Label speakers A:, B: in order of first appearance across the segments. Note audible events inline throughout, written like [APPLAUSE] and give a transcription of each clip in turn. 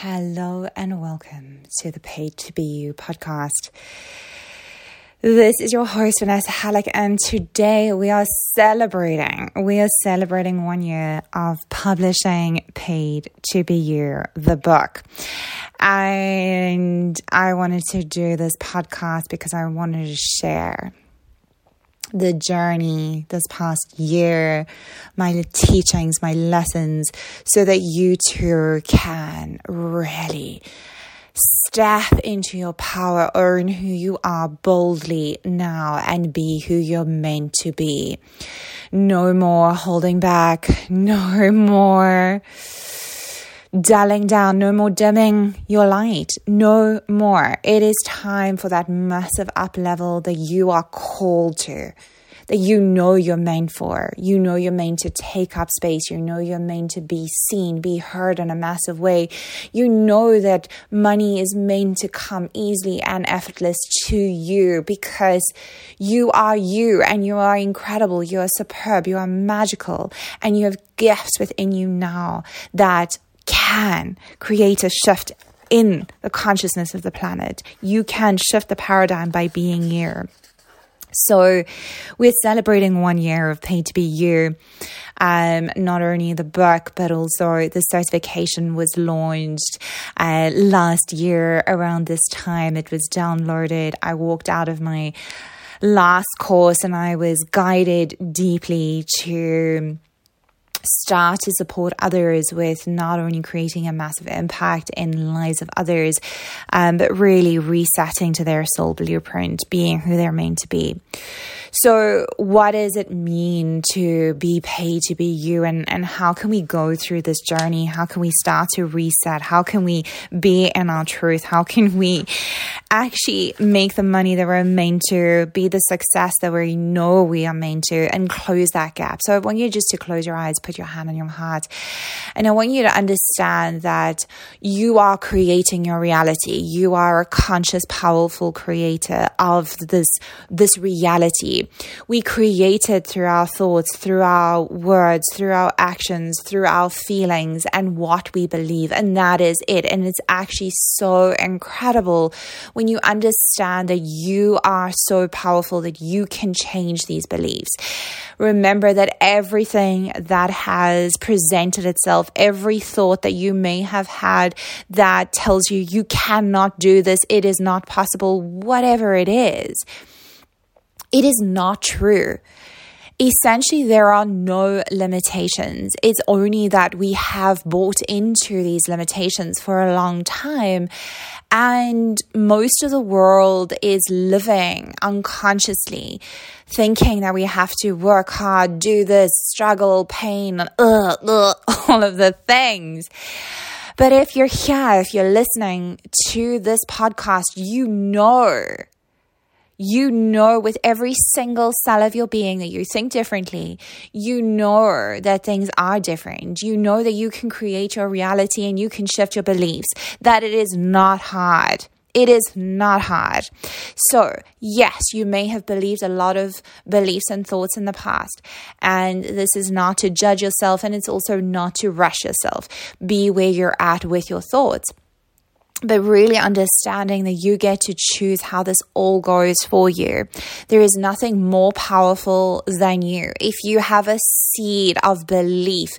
A: Hello and welcome to the Paid to Be You podcast. This is your host, Vanessa Halleck, and today we are celebrating. We are celebrating one year of publishing Paid to Be You, the book. And I wanted to do this podcast because I wanted to share the journey this past year, my teachings, my lessons, so that you too can really step into your power, earn who you are boldly now, and be who you're meant to be. No more holding back, [LAUGHS] no more dulling down, no more dimming your light, no more. It is time for that massive up level that you are called to, that you know you're meant for. You know you're meant to take up space. You know you're meant to be seen, be heard in a massive way. You know that money is meant to come easily and effortless to you because you are you and you are incredible. You are superb. You are magical and you have gifts within you now that can create a shift in the consciousness of the planet. You can shift the paradigm by being here. So, we're celebrating one year of Paid to Be You. Um, not only the book, but also the certification was launched uh, last year around this time. It was downloaded. I walked out of my last course and I was guided deeply to start to support others with not only creating a massive impact in lives of others, um, but really resetting to their soul blueprint, being who they're meant to be. So, what does it mean to be paid to be you? And, and how can we go through this journey? How can we start to reset? How can we be in our truth? How can we actually make the money that we're meant to, be the success that we know we are meant to, and close that gap? So, I want you just to close your eyes, put your hand on your heart. And I want you to understand that you are creating your reality. You are a conscious, powerful creator of this, this reality. We create it through our thoughts, through our words, through our actions, through our feelings, and what we believe. And that is it. And it's actually so incredible when you understand that you are so powerful that you can change these beliefs. Remember that everything that has presented itself, every thought that you may have had that tells you you cannot do this, it is not possible, whatever it is it is not true. Essentially, there are no limitations. It's only that we have bought into these limitations for a long time. And most of the world is living unconsciously, thinking that we have to work hard, do this, struggle, pain, and uh, uh, ugh, [LAUGHS] ugh, all of the things. But if you're here, if you're listening to this podcast, you know you know with every single cell of your being that you think differently. You know that things are different. You know that you can create your reality and you can shift your beliefs, that it is not hard. It is not hard. So, yes, you may have believed a lot of beliefs and thoughts in the past. And this is not to judge yourself and it's also not to rush yourself. Be where you're at with your thoughts but really understanding that you get to choose how this all goes for you. There is nothing more powerful than you. If you have a seed of belief,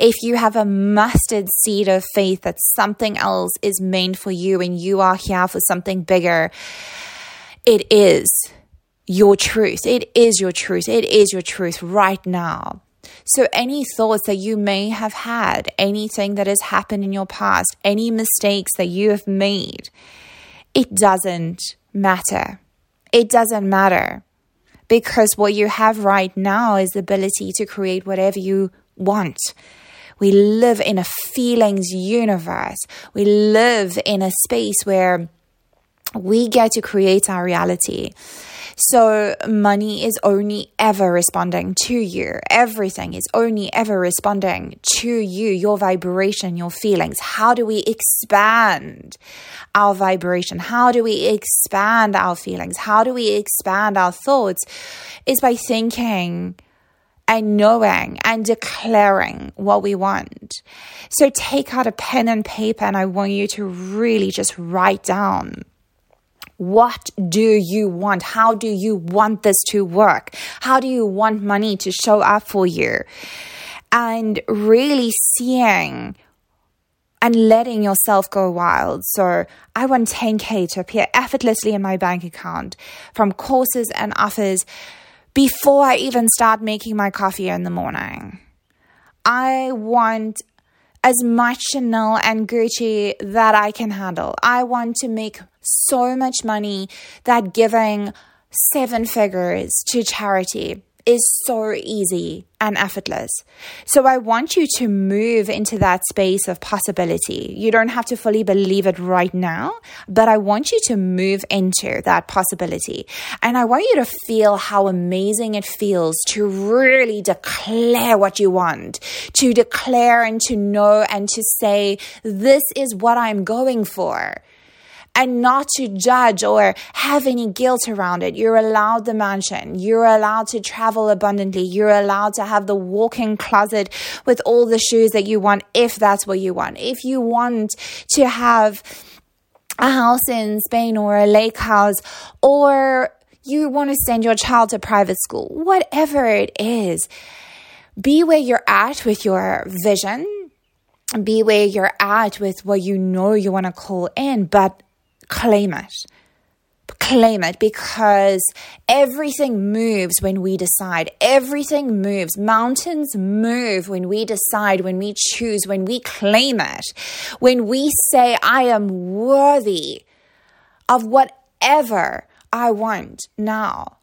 A: if you have a mustard seed of faith that something else is meant for you and you are here for something bigger, it is your truth. It is your truth. It is your truth right now. So, any thoughts that you may have had, anything that has happened in your past, any mistakes that you have made, it doesn't matter. It doesn't matter because what you have right now is the ability to create whatever you want. We live in a feelings universe. We live in a space where we get to create our reality. So money is only ever responding to you. Everything is only ever responding to you, your vibration, your feelings. How do we expand our vibration? How do we expand our feelings? How do we expand our thoughts? Is by thinking and knowing and declaring what we want. So take out a pen and paper and I want you to really just write down what do you want? How do you want this to work? How do you want money to show up for you? And really seeing and letting yourself go wild. So I want 10K to appear effortlessly in my bank account from courses and offers before I even start making my coffee in the morning. I want as much Chanel and Gucci that I can handle. I want to make so much money that giving seven figures to charity is so easy and effortless. So I want you to move into that space of possibility. You don't have to fully believe it right now, but I want you to move into that possibility. And I want you to feel how amazing it feels to really declare what you want, to declare and to know and to say, this is what I'm going for and not to judge or have any guilt around it. You're allowed the mansion. You're allowed to travel abundantly. You're allowed to have the walk-in closet with all the shoes that you want if that's what you want. If you want to have a house in Spain or a lake house or you want to send your child to private school, whatever it is, be where you're at with your vision, be where you're at with what you know you want to call in, but claim it. Claim it because everything moves when we decide. Everything moves. Mountains move when we decide, when we choose, when we claim it. When we say, I am worthy of whatever I want now.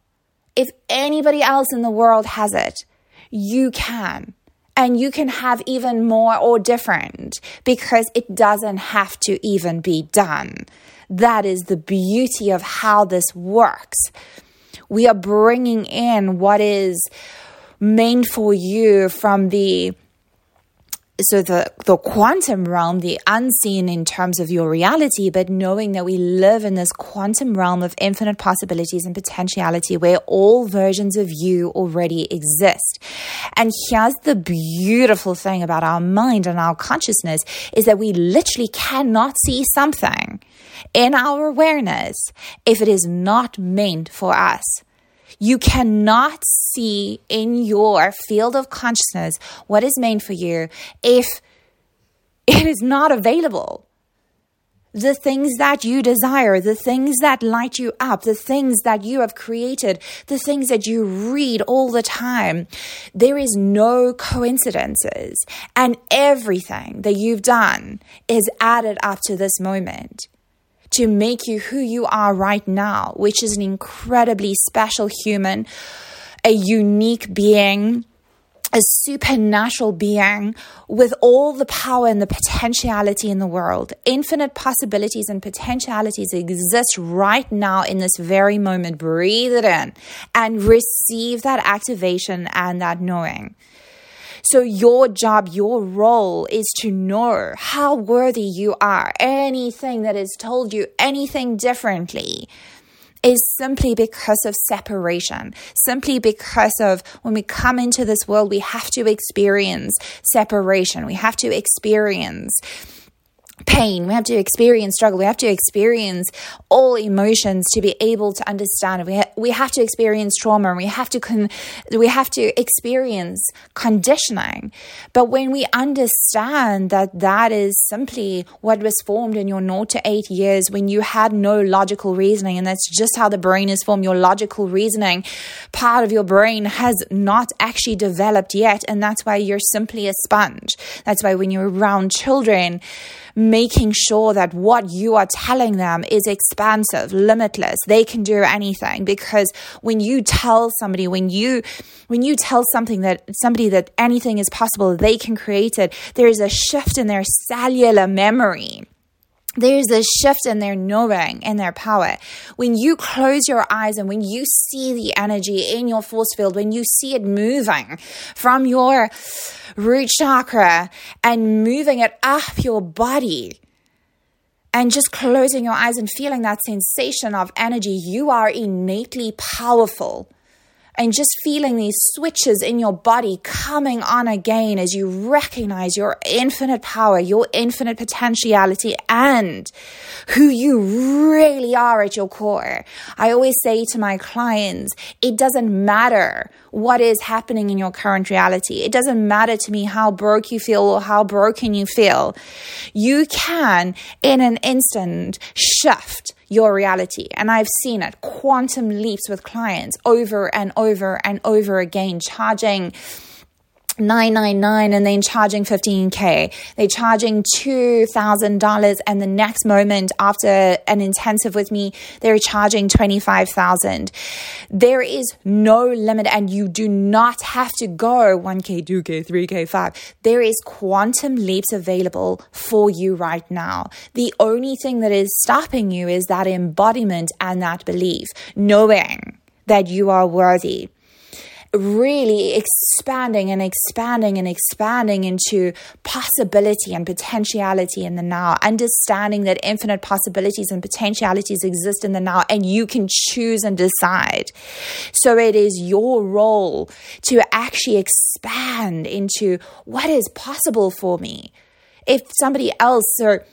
A: If anybody else in the world has it, you can. And you can have even more or different because it doesn't have to even be done. That is the beauty of how this works. We are bringing in what is meant for you from the so the the quantum realm the unseen in terms of your reality but knowing that we live in this quantum realm of infinite possibilities and potentiality where all versions of you already exist. And here's the beautiful thing about our mind and our consciousness is that we literally cannot see something in our awareness if it is not meant for us you cannot see in your field of consciousness what is meant for you if it is not available. The things that you desire, the things that light you up, the things that you have created, the things that you read all the time, there is no coincidences. And everything that you've done is added up to this moment to make you who you are right now, which is an incredibly special human, a unique being a supernatural being with all the power and the potentiality in the world. Infinite possibilities and potentialities exist right now in this very moment. Breathe it in and receive that activation and that knowing. So, your job, your role is to know how worthy you are. Anything that is told you anything differently is simply because of separation, simply because of when we come into this world, we have to experience separation. We have to experience pain, we have to experience struggle, we have to experience all emotions to be able to understand. We, ha- we have to experience trauma and we have to con- we have to experience conditioning. But when we understand that that is simply what was formed in your 0 to 8 years when you had no logical reasoning and that's just how the brain is formed, your logical reasoning part of your brain has not actually developed yet and that's why you're simply a sponge. That's why when you're around children making sure that what you are telling them is expansive, limitless. They can do anything because when you tell somebody, when you when you tell something that somebody that anything is possible, they can create it. There is a shift in their cellular memory there's a shift in their knowing and their power. When you close your eyes and when you see the energy in your force field, when you see it moving from your root chakra and moving it up your body, and just closing your eyes and feeling that sensation of energy, you are innately powerful. And just feeling these switches in your body coming on again as you recognize your infinite power, your infinite potentiality, and who you really are at your core. I always say to my clients, it doesn't matter what is happening in your current reality. It doesn't matter to me how broke you feel or how broken you feel. You can, in an instant, shift your reality. And I've seen it quantum leaps with clients over and over and over again, charging 999 and then charging 15k they're charging $2000 and the next moment after an intensive with me they're charging 25000 there is no limit and you do not have to go 1k 2k 3k 5 there is quantum leaps available for you right now. The only thing that is stopping you is that embodiment and that belief knowing that you are worthy really expanding and expanding and expanding into possibility and potentiality in the now, understanding that infinite possibilities and potentialities exist in the now, and you can choose and decide. So it is your role to actually expand into what is possible for me. If somebody else or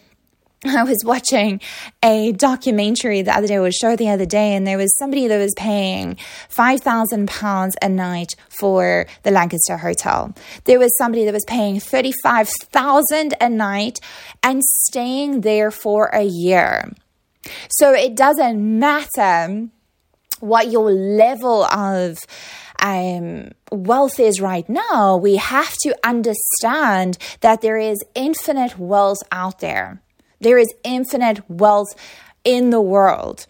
A: [LAUGHS] I was watching a documentary the other day, was show the other day, and there was somebody that was paying five thousand pounds a night for the Lancaster Hotel. There was somebody that was paying thirty five thousand a night and staying there for a year. So it doesn't matter what your level of um, wealth is right now. We have to understand that there is infinite wealth out there there is infinite wealth in the world.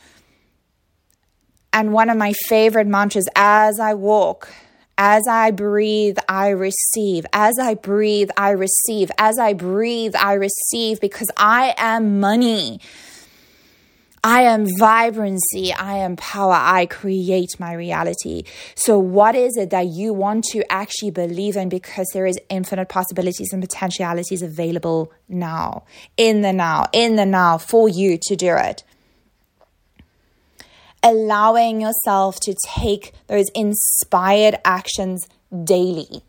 A: And one of my favorite mantras as I walk, as I breathe, I receive. As I breathe, I receive. As I breathe, I receive because I am money. I am vibrancy. I am power. I create my reality. So, what is it that you want to actually believe in? Because there is infinite possibilities and potentialities available now, in the now, in the now for you to do it. Allowing yourself to take those inspired actions daily,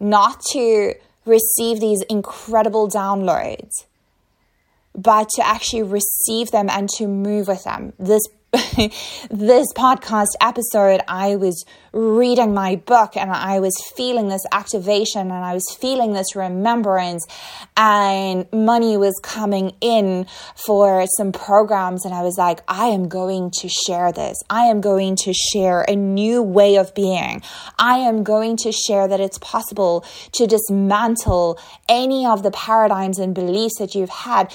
A: not to receive these incredible downloads but to actually receive them and to move with them. This this podcast episode, I was reading my book and I was feeling this activation and I was feeling this remembrance, and money was coming in for some programs. And I was like, I am going to share this. I am going to share a new way of being. I am going to share that it's possible to dismantle any of the paradigms and beliefs that you've had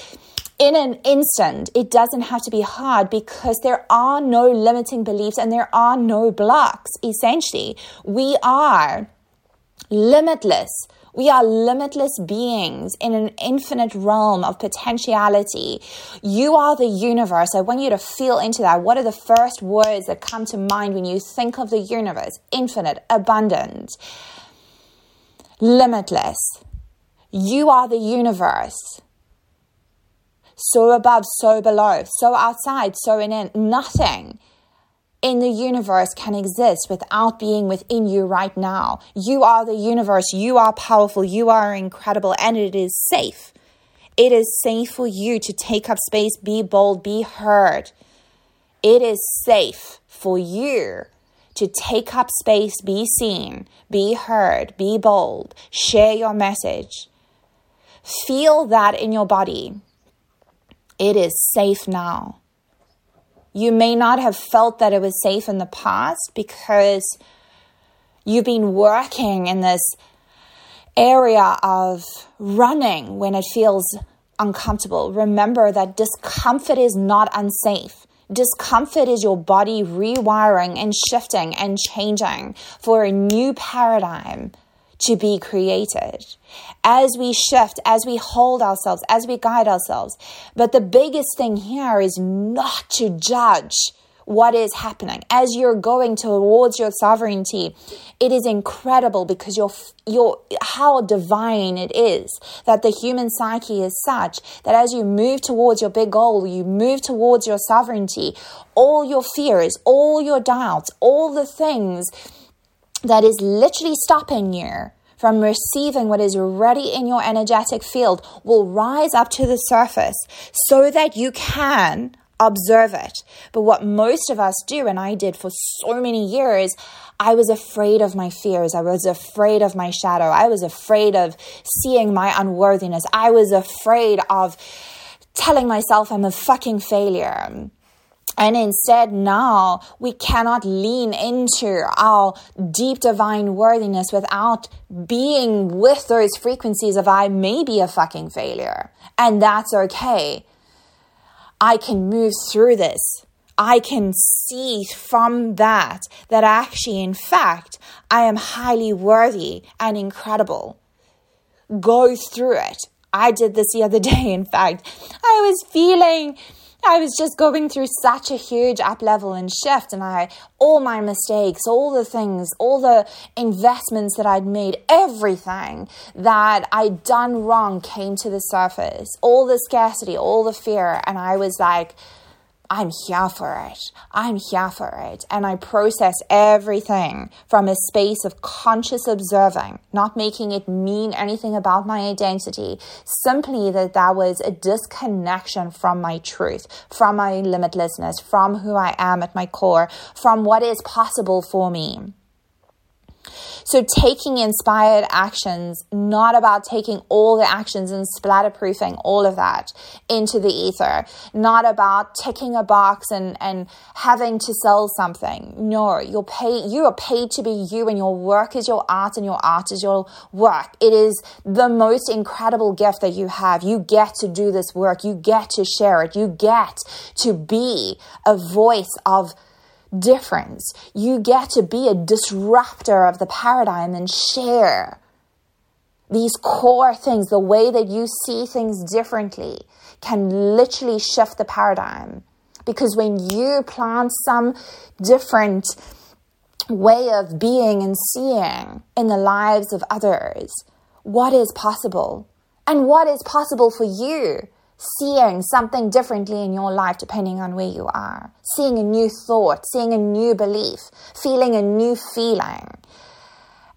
A: in an instant. It doesn't have to be hard because there are no limiting beliefs and there are no blocks. Essentially, we are limitless. We are limitless beings in an infinite realm of potentiality. You are the universe. I want you to feel into that. What are the first words that come to mind when you think of the universe? Infinite, abundant, limitless. You are the universe so above, so below, so outside, so in. Nothing in the universe can exist without being within you right now. You are the universe. You are powerful. You are incredible, and it is safe. It is safe for you to take up space, be bold, be heard. It is safe for you to take up space, be seen, be heard, be bold, share your message. Feel that in your body. It is safe now. You may not have felt that it was safe in the past because you've been working in this area of running when it feels uncomfortable. Remember that discomfort is not unsafe. Discomfort is your body rewiring and shifting and changing for a new paradigm to be created. As we shift, as we hold ourselves, as we guide ourselves. But the biggest thing here is not to judge what is happening as you're going towards your sovereignty it is incredible because you're you're how divine it is that the human psyche is such that as you move towards your big goal you move towards your sovereignty all your fears all your doubts all the things that is literally stopping you from receiving what is already in your energetic field will rise up to the surface so that you can observe it. But what most of us do, and I did for so many years, I was afraid of my fears. I was afraid of my shadow. I was afraid of seeing my unworthiness. I was afraid of telling myself I'm a fucking failure. And instead, now we cannot lean into our deep divine worthiness without being with those frequencies of I may be a fucking failure. And that's okay. I can move through this. I can see from that that actually, in fact, I am highly worthy and incredible. Go through it. I did this the other [LAUGHS] day, in fact. I was feeling I was just going through such a huge up level and shift, and I, all my mistakes, all the things, all the investments that I'd made, everything that I'd done wrong came to the surface. All the scarcity, all the fear, and I was like, I'm here for it. I'm here for it. And I process everything from a space of conscious observing, not making it mean anything about my identity, simply that that was a disconnection from my truth, from my limitlessness, from who I am at my core, from what is possible for me. So taking inspired actions, not about taking all the actions and splatterproofing all of that into the ether, not about ticking a box and, and having to sell something. No, you're paid, you are paid to be you and your work is your art and your art is your work. It is the most incredible gift that you have. You get to do this work. You get to share it. You get to be a voice of difference. You get to be a disruptor of the paradigm and share these core things, the way that you see things differently can literally shift the paradigm. Because when you plant some different way of being and seeing in the lives of others, what is possible? And what is possible for you? Seeing something differently in your life depending on where you are, seeing a new thought, seeing a new belief, feeling a new feeling,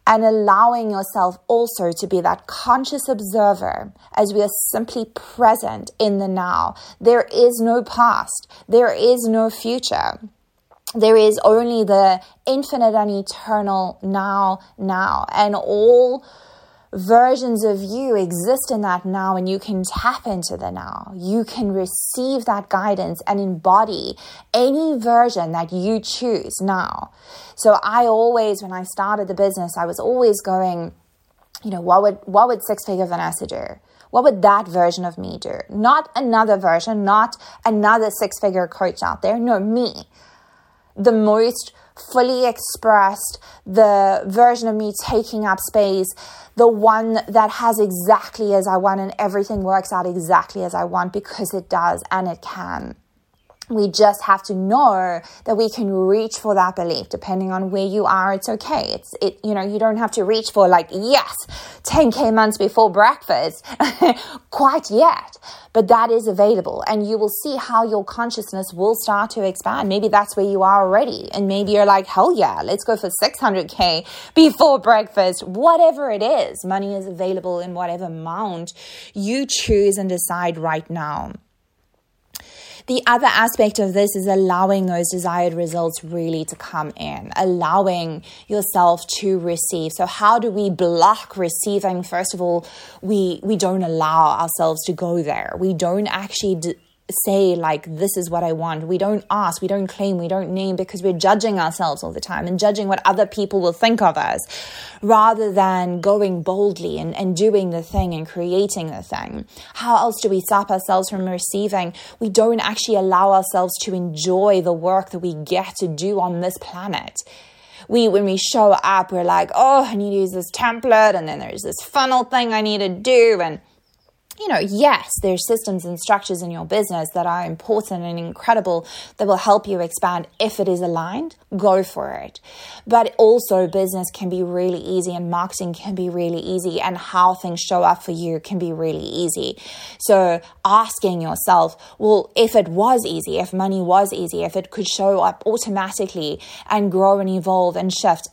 A: and allowing yourself also to be that conscious observer as we are simply present in the now. There is no past, there is no future. There is only the infinite and eternal now, now, and all versions of you exist in that now and you can tap into the now. You can receive that guidance and embody any version that you choose now. So I always, when I started the business, I was always going, you know, what would, what would six figure Vanessa do? What would that version of me do? Not another version, not another six figure coach out there. No, me. The most fully expressed, the version of me taking up space, the one that has exactly as I want and everything works out exactly as I want because it does and it can. We just have to know that we can reach for that belief. Depending on where you are, it's okay. It's it. You know, you don't have to reach for like yes, 10k months before breakfast, [LAUGHS] quite yet. But that is available, and you will see how your consciousness will start to expand. Maybe that's where you are already, and maybe you're like, hell yeah, let's go for 600k before breakfast. Whatever it is, money is available in whatever amount you choose and decide right now. The other aspect of this is allowing those desired results really to come in, allowing yourself to receive. So how do we block receiving? First of all, we we don't allow ourselves to go there. We don't actually say like this is what i want. We don't ask we don't claim we don't name because we're judging ourselves all the time and judging what other people will think of us rather than going boldly and, and doing the thing and creating the thing. How else do we stop ourselves from receiving? We don't actually allow ourselves to enjoy the work that we get to do on this planet. We when we show up we're like oh i need to use this template and then there's this funnel thing i need to do and you know, yes, there's systems and structures in your business that are important and incredible that will help you expand if it is aligned, go for it. But also, business can be really easy and marketing can be really easy, and how things show up for you can be really easy. So, asking yourself, well, if it was easy, if money was easy, if it could show up automatically and grow and evolve and shift,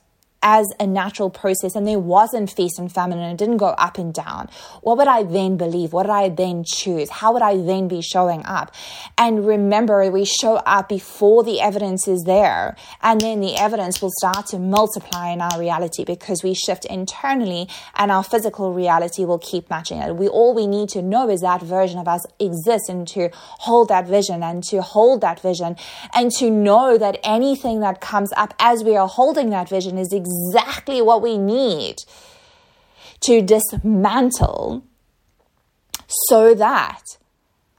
A: as a natural process and there wasn't feast and famine and it didn't go up and down, what would I then believe? What would I then choose? How would I then be showing up? And remember, we show up before the evidence is there, and then the evidence will start to multiply in our reality because we shift internally and our physical reality will keep matching it. We all we need to know is that version of us exists and to hold that vision and to hold that vision and to know that anything that comes up as we are holding that vision is exactly exactly what we need to dismantle so that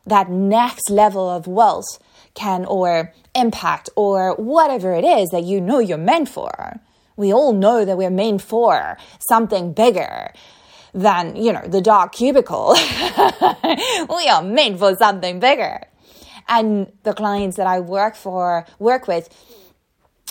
A: that next level of wealth can or impact or whatever it is that you know you're meant for. We all know that we're meant for something bigger than, you know, the dark cubicle. [LAUGHS] we are meant for something bigger. And the clients that I work for, work with,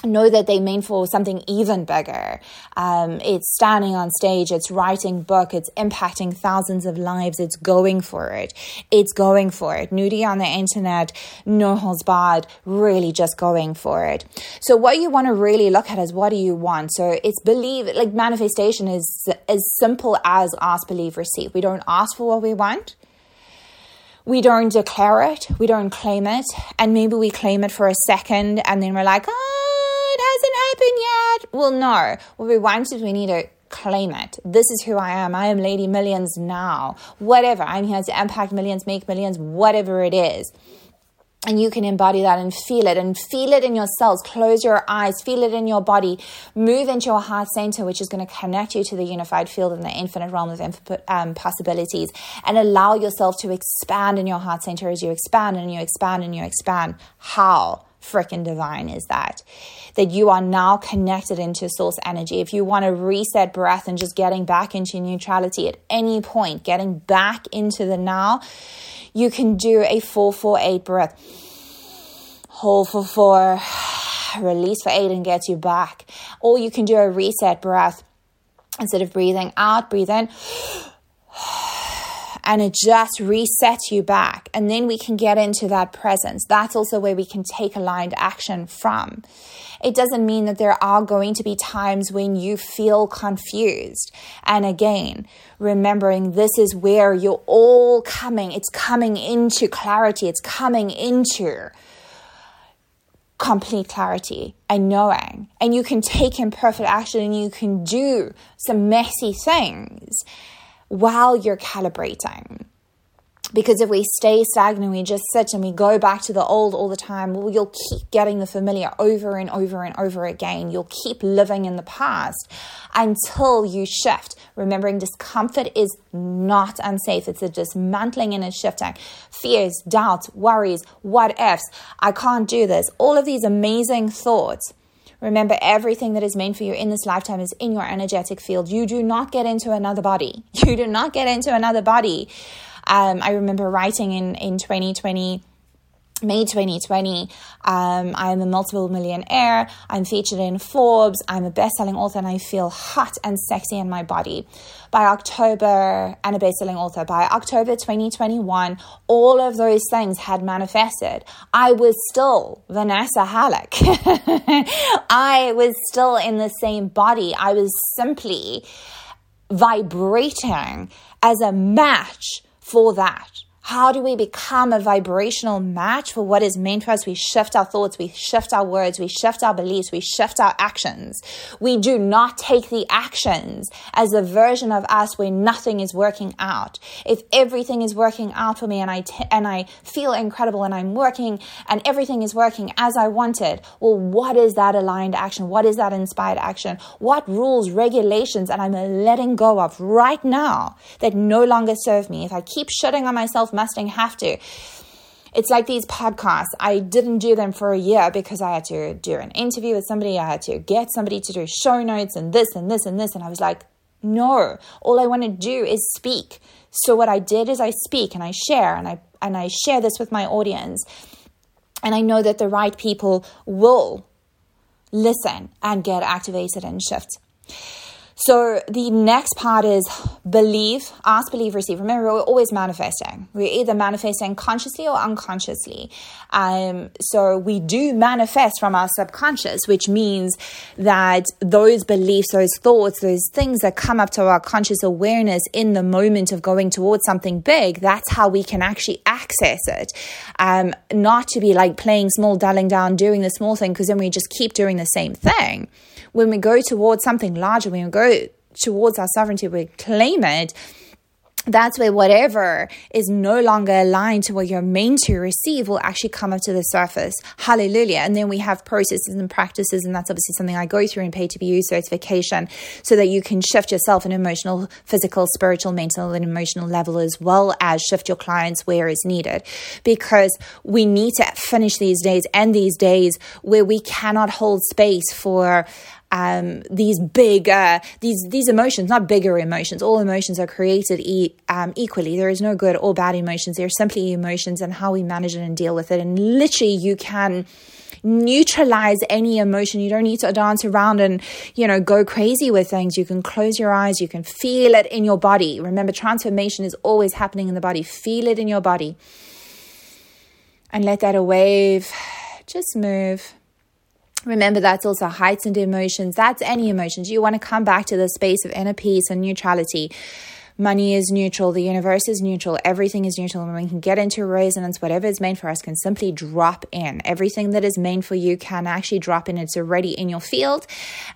A: know that they mean for something even bigger. Um, it's standing on stage, it's writing book, it's impacting thousands of lives, it's going for it. It's going for it. Nudie on the internet, no holds barred, really just going for it. So what you want to really look at is what do you want? So it's believe, like manifestation is as simple as ask, believe, receive. We don't ask for what we want we don't declare it, we don't claim it, and maybe we claim it for a second and then we're like, hasn't yet. Well, no. What we want is we need to claim it. This is who I am. I am Lady Millions now. Whatever. I'm here to impact millions, make millions, whatever it is. And you can embody that and feel it and feel it in your cells. Close your eyes, feel it in your body. Move into your heart center, which is going to connect you to the unified field and the infinite realm of um, possibilities. And allow yourself to expand in your heart center as you expand and you expand and you expand. How? Freaking divine is that? That you are now connected into source energy. If you want to reset breath and just getting back into neutrality at any point, getting back into the now, you can do a 448 breath. Hold for four, release for eight, and get you back. Or you can do a reset breath. Instead of breathing out, breathe in and it just resets you back. And then we can get into that presence. That's also where we can take aligned action from. It doesn't mean that there are going to be times when you feel confused. And again, remembering this is where you're all coming, it's coming into clarity, it's coming into complete clarity and knowing. And you can take imperfect action and you can do some messy things while you're calibrating. Because if we stay stagnant, we just sit and we go back to the old all the time, well, you'll keep getting the familiar over and over and over again. You'll keep living in the past until you shift. Remembering discomfort is not unsafe, it's a dismantling and a shifting. Fears, doubts, worries, what ifs, I can't do this. All of these amazing thoughts Remember, everything that is meant for you in this lifetime is in your energetic field. You do not get into another body. [LAUGHS] You do not get into another body. Um, I remember writing in, in 2020 May 2020, um, I'm a multiple millionaire. I'm featured in Forbes. I'm a best selling author and I feel hot and sexy in my body. By October, and a best selling author, by October 2021, all of those things had manifested. I was still Vanessa Halleck. [LAUGHS] I was still in the same body. I was simply vibrating as a match for that. How do we become a vibrational match for what is meant for us? We shift our thoughts, we shift our words, we shift our beliefs, we shift our actions. We do not take the actions as a version of us where nothing is working out. If everything is working out for me and I t- and I feel incredible and I'm working and everything is working as I wanted, well, what is that aligned action? What is that inspired action? What rules, regulations, and I'm letting go of right now that no longer serve me? If I keep shutting on myself Mustang have to. It's like these podcasts. I didn't do them for a year because I had to do an interview with somebody. I had to get somebody to do show notes and this and this and this. And I was like, No, all I want to do is speak. So what I did is I speak and I share and I and I share this with my audience. And I know that the right people will listen and get activated and shift. So the next part is believe, ask, believe, receive. Remember, we're always manifesting. We're either manifesting consciously or unconsciously. Um, so we do manifest from our subconscious, which means that those beliefs, those thoughts, those things that come up to our conscious awareness in the moment of going towards something big, that's how we can actually access it. Um, not to be like playing small, dialing down, doing the small thing, because then we just keep doing the same thing when we go towards something larger, when we go towards our sovereignty, we claim it, that's where whatever is no longer aligned to what you're meant to receive will actually come up to the surface. Hallelujah. And then we have processes and practices, and that's obviously something I go through in Paid to Be certification so that you can shift yourself in emotional, physical, spiritual, mental, and emotional level as well as shift your clients where is needed. Because we need to finish these days and these days where we cannot hold space for um, these big uh, these these emotions, not bigger emotions. All emotions are created e- um, equally. There is no good or bad emotions. They're simply emotions and how we manage it and deal with it. And literally, you can neutralize any emotion. You don't need to dance around and, you know, go crazy with things. You can close your eyes. You can feel it in your body. Remember, transformation is always happening in the body. Feel it in your body. And let that wave just move. Remember, that's also heightened emotions. That's any emotions. You want to come back to the space of inner peace and neutrality money is neutral, the universe is neutral, everything is neutral, and we can get into resonance, whatever is meant for us can simply drop in. Everything that is meant for you can actually drop in. It's already in your field,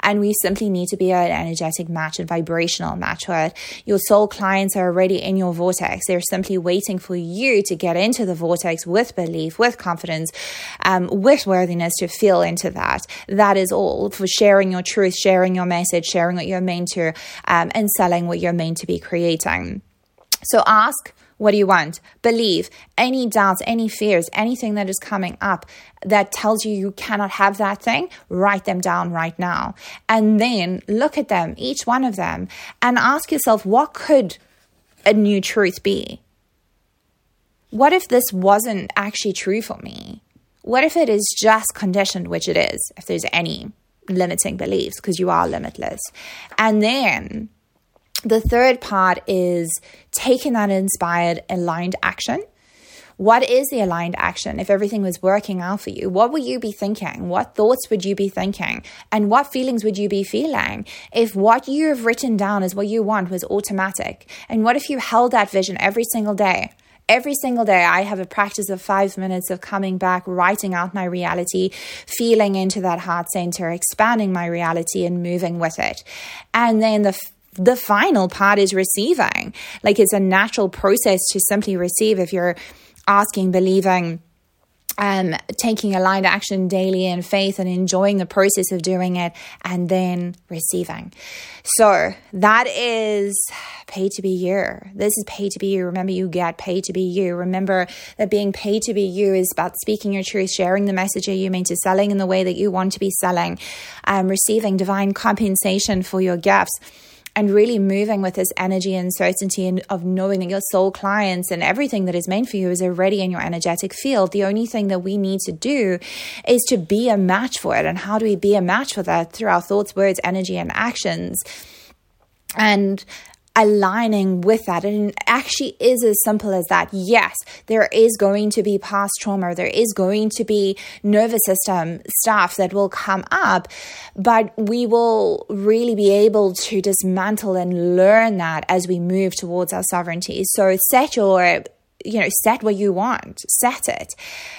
A: and we simply need to be an energetic match, and vibrational match it. Your soul clients are already in your vortex. They're simply waiting for you to get into the vortex with belief, with confidence, um, with worthiness to feel into that. That is all for sharing your truth, sharing your message, sharing what you're meant to, um, and selling what you're meant to be creating creating. So ask, what do you want? Believe any doubts, any fears, anything that is coming up that tells you you cannot have that thing, write them down right now. And then look at them, each one of them, and ask yourself, what could a new truth be? What if this wasn't actually true for me? What if it is just conditioned, which it is, if there's any limiting beliefs, because you are limitless? And then the third part is taking that inspired, aligned action. What is the aligned action if everything was working out for you? What would you be thinking? What thoughts would you be thinking? And what feelings would you be feeling if what you have written down is what you want was automatic? And what if you held that vision every single day? Every single day, I have a practice of five minutes of coming back, writing out my reality, feeling into that heart center, expanding my reality, and moving with it. And then the the final part is receiving. Like it's a natural process to simply receive if you're asking, believing, um, taking aligned action daily in faith and enjoying the process of doing it and then receiving. So that is pay to be you. This is pay to be you. Remember, you get paid to be you. Remember that being paid to be you is about speaking your truth, sharing the message that you mean to selling in the way that you want to be selling, um, receiving divine compensation for your gifts and really moving with this energy and certainty and of knowing that your soul clients and everything that is meant for you is already in your energetic field. The only thing that we need to do is to be a match for it. And how do we be a match for that? Through our thoughts, words, energy, and actions. And aligning with that. And it actually is as simple as that. Yes, there is going to be past trauma, there is going to be nervous system stuff that will come up, but we will really be able to dismantle and learn that as we move towards our sovereignty. So set your you know, set what you want, set it.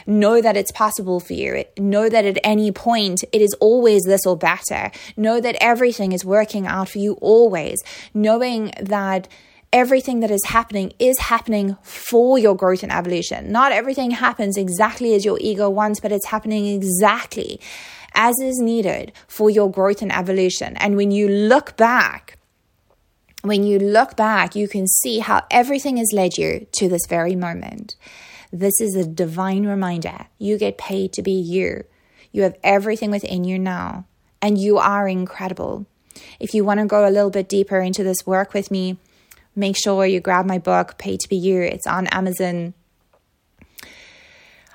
A: Know that it's possible for you. Know that at any point it is always this or better. Know that everything is working out for you always. Knowing that everything that is happening is happening for your growth and evolution. Not everything happens exactly as your ego wants, but it's happening exactly as is needed for your growth and evolution. And when you look back, when you look back, you can see how everything has led you to this very moment. This is a divine reminder. You get paid to be you. You have everything within you now, and you are incredible. If you want to go a little bit deeper into this work with me, make sure you grab my book, Paid to Be You. It's on Amazon.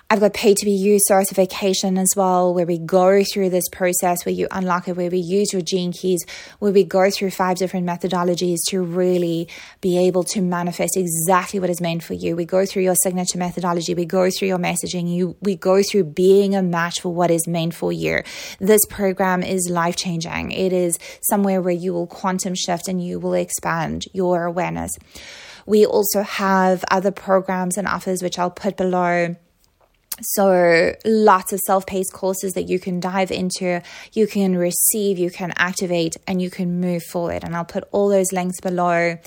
A: I've got Paid to Be You certification as well, where we go through this process where you unlock it, where we use your gene keys, where we go through five different methodologies to really be able to manifest exactly what is meant for you. We go through your signature methodology, we go through your messaging, you we go through being a match for what is meant for you. This program is life changing. It is somewhere where you will quantum shift and you will expand your awareness. We also have other programs and offers which I'll put below so, lots of self paced courses that you can dive into, you can receive, you can activate, and you can move forward. And I'll put all those links below.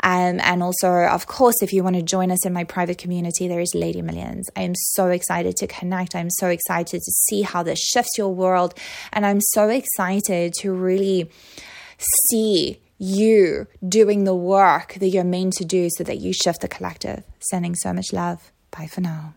A: Um, and also, of course, if you want to join us in my private community, there is Lady Millions. I am so excited to connect. I'm so excited to see how this shifts your world. And I'm so excited to really see you doing the work that you're meant to do so that you shift the collective. Sending so much love. Bye for now.